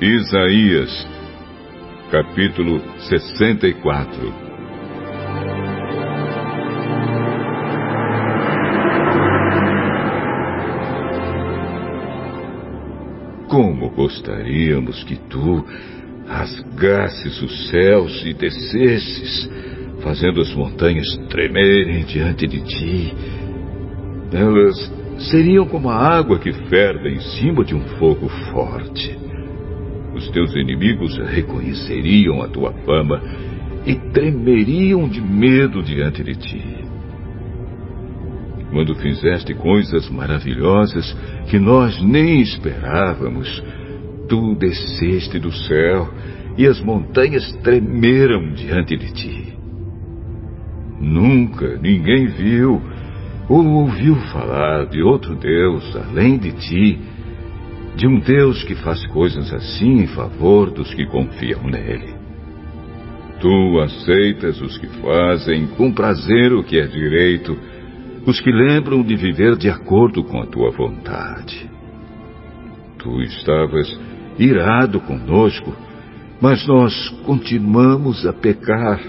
Isaías, capítulo 64 Como gostaríamos que tu rasgasses os céus e descesses, fazendo as montanhas tremerem diante de ti. Elas seriam como a água que ferve em cima de um fogo forte. Os teus inimigos reconheceriam a tua fama e tremeriam de medo diante de ti. Quando fizeste coisas maravilhosas que nós nem esperávamos, tu desceste do céu e as montanhas tremeram diante de ti. Nunca ninguém viu ou ouviu falar de outro Deus além de ti, de um Deus que faz coisas assim em favor dos que confiam nele. Tu aceitas os que fazem com prazer o que é direito, os que lembram de viver de acordo com a tua vontade. Tu estavas irado conosco, mas nós continuamos a pecar.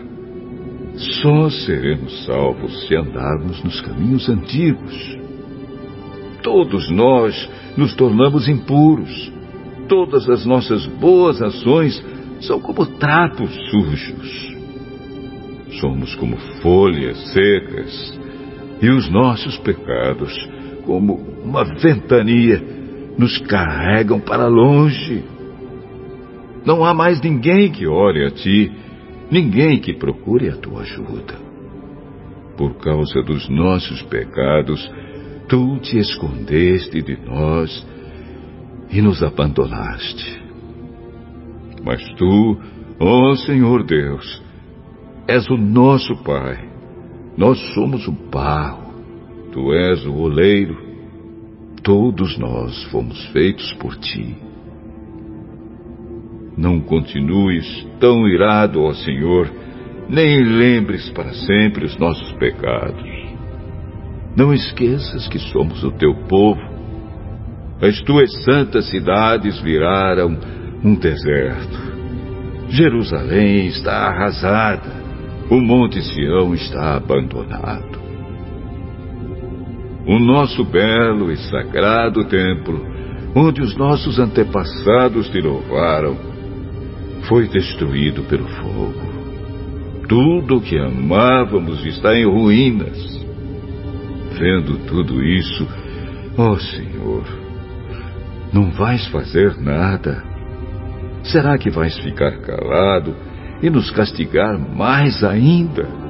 Só seremos salvos se andarmos nos caminhos antigos. Todos nós nos tornamos impuros. Todas as nossas boas ações são como trapos sujos. Somos como folhas secas, e os nossos pecados, como uma ventania, nos carregam para longe. Não há mais ninguém que ore a ti, ninguém que procure a tua ajuda. Por causa dos nossos pecados, tu te escondeste de nós e nos abandonaste. Mas tu, ó Senhor Deus, és o nosso Pai. Nós somos o barro, tu és o oleiro. Todos nós fomos feitos por ti. Não continues tão irado, ó Senhor, nem lembres para sempre os nossos pecados. Não esqueças que somos o teu povo. As tuas santas cidades viraram um deserto. Jerusalém está arrasada. O Monte Sião está abandonado. O nosso belo e sagrado templo, onde os nossos antepassados te louvaram, foi destruído pelo fogo. Tudo o que amávamos está em ruínas. Vendo tudo isso, ó oh Senhor, não vais fazer nada? Será que vais ficar calado e nos castigar mais ainda?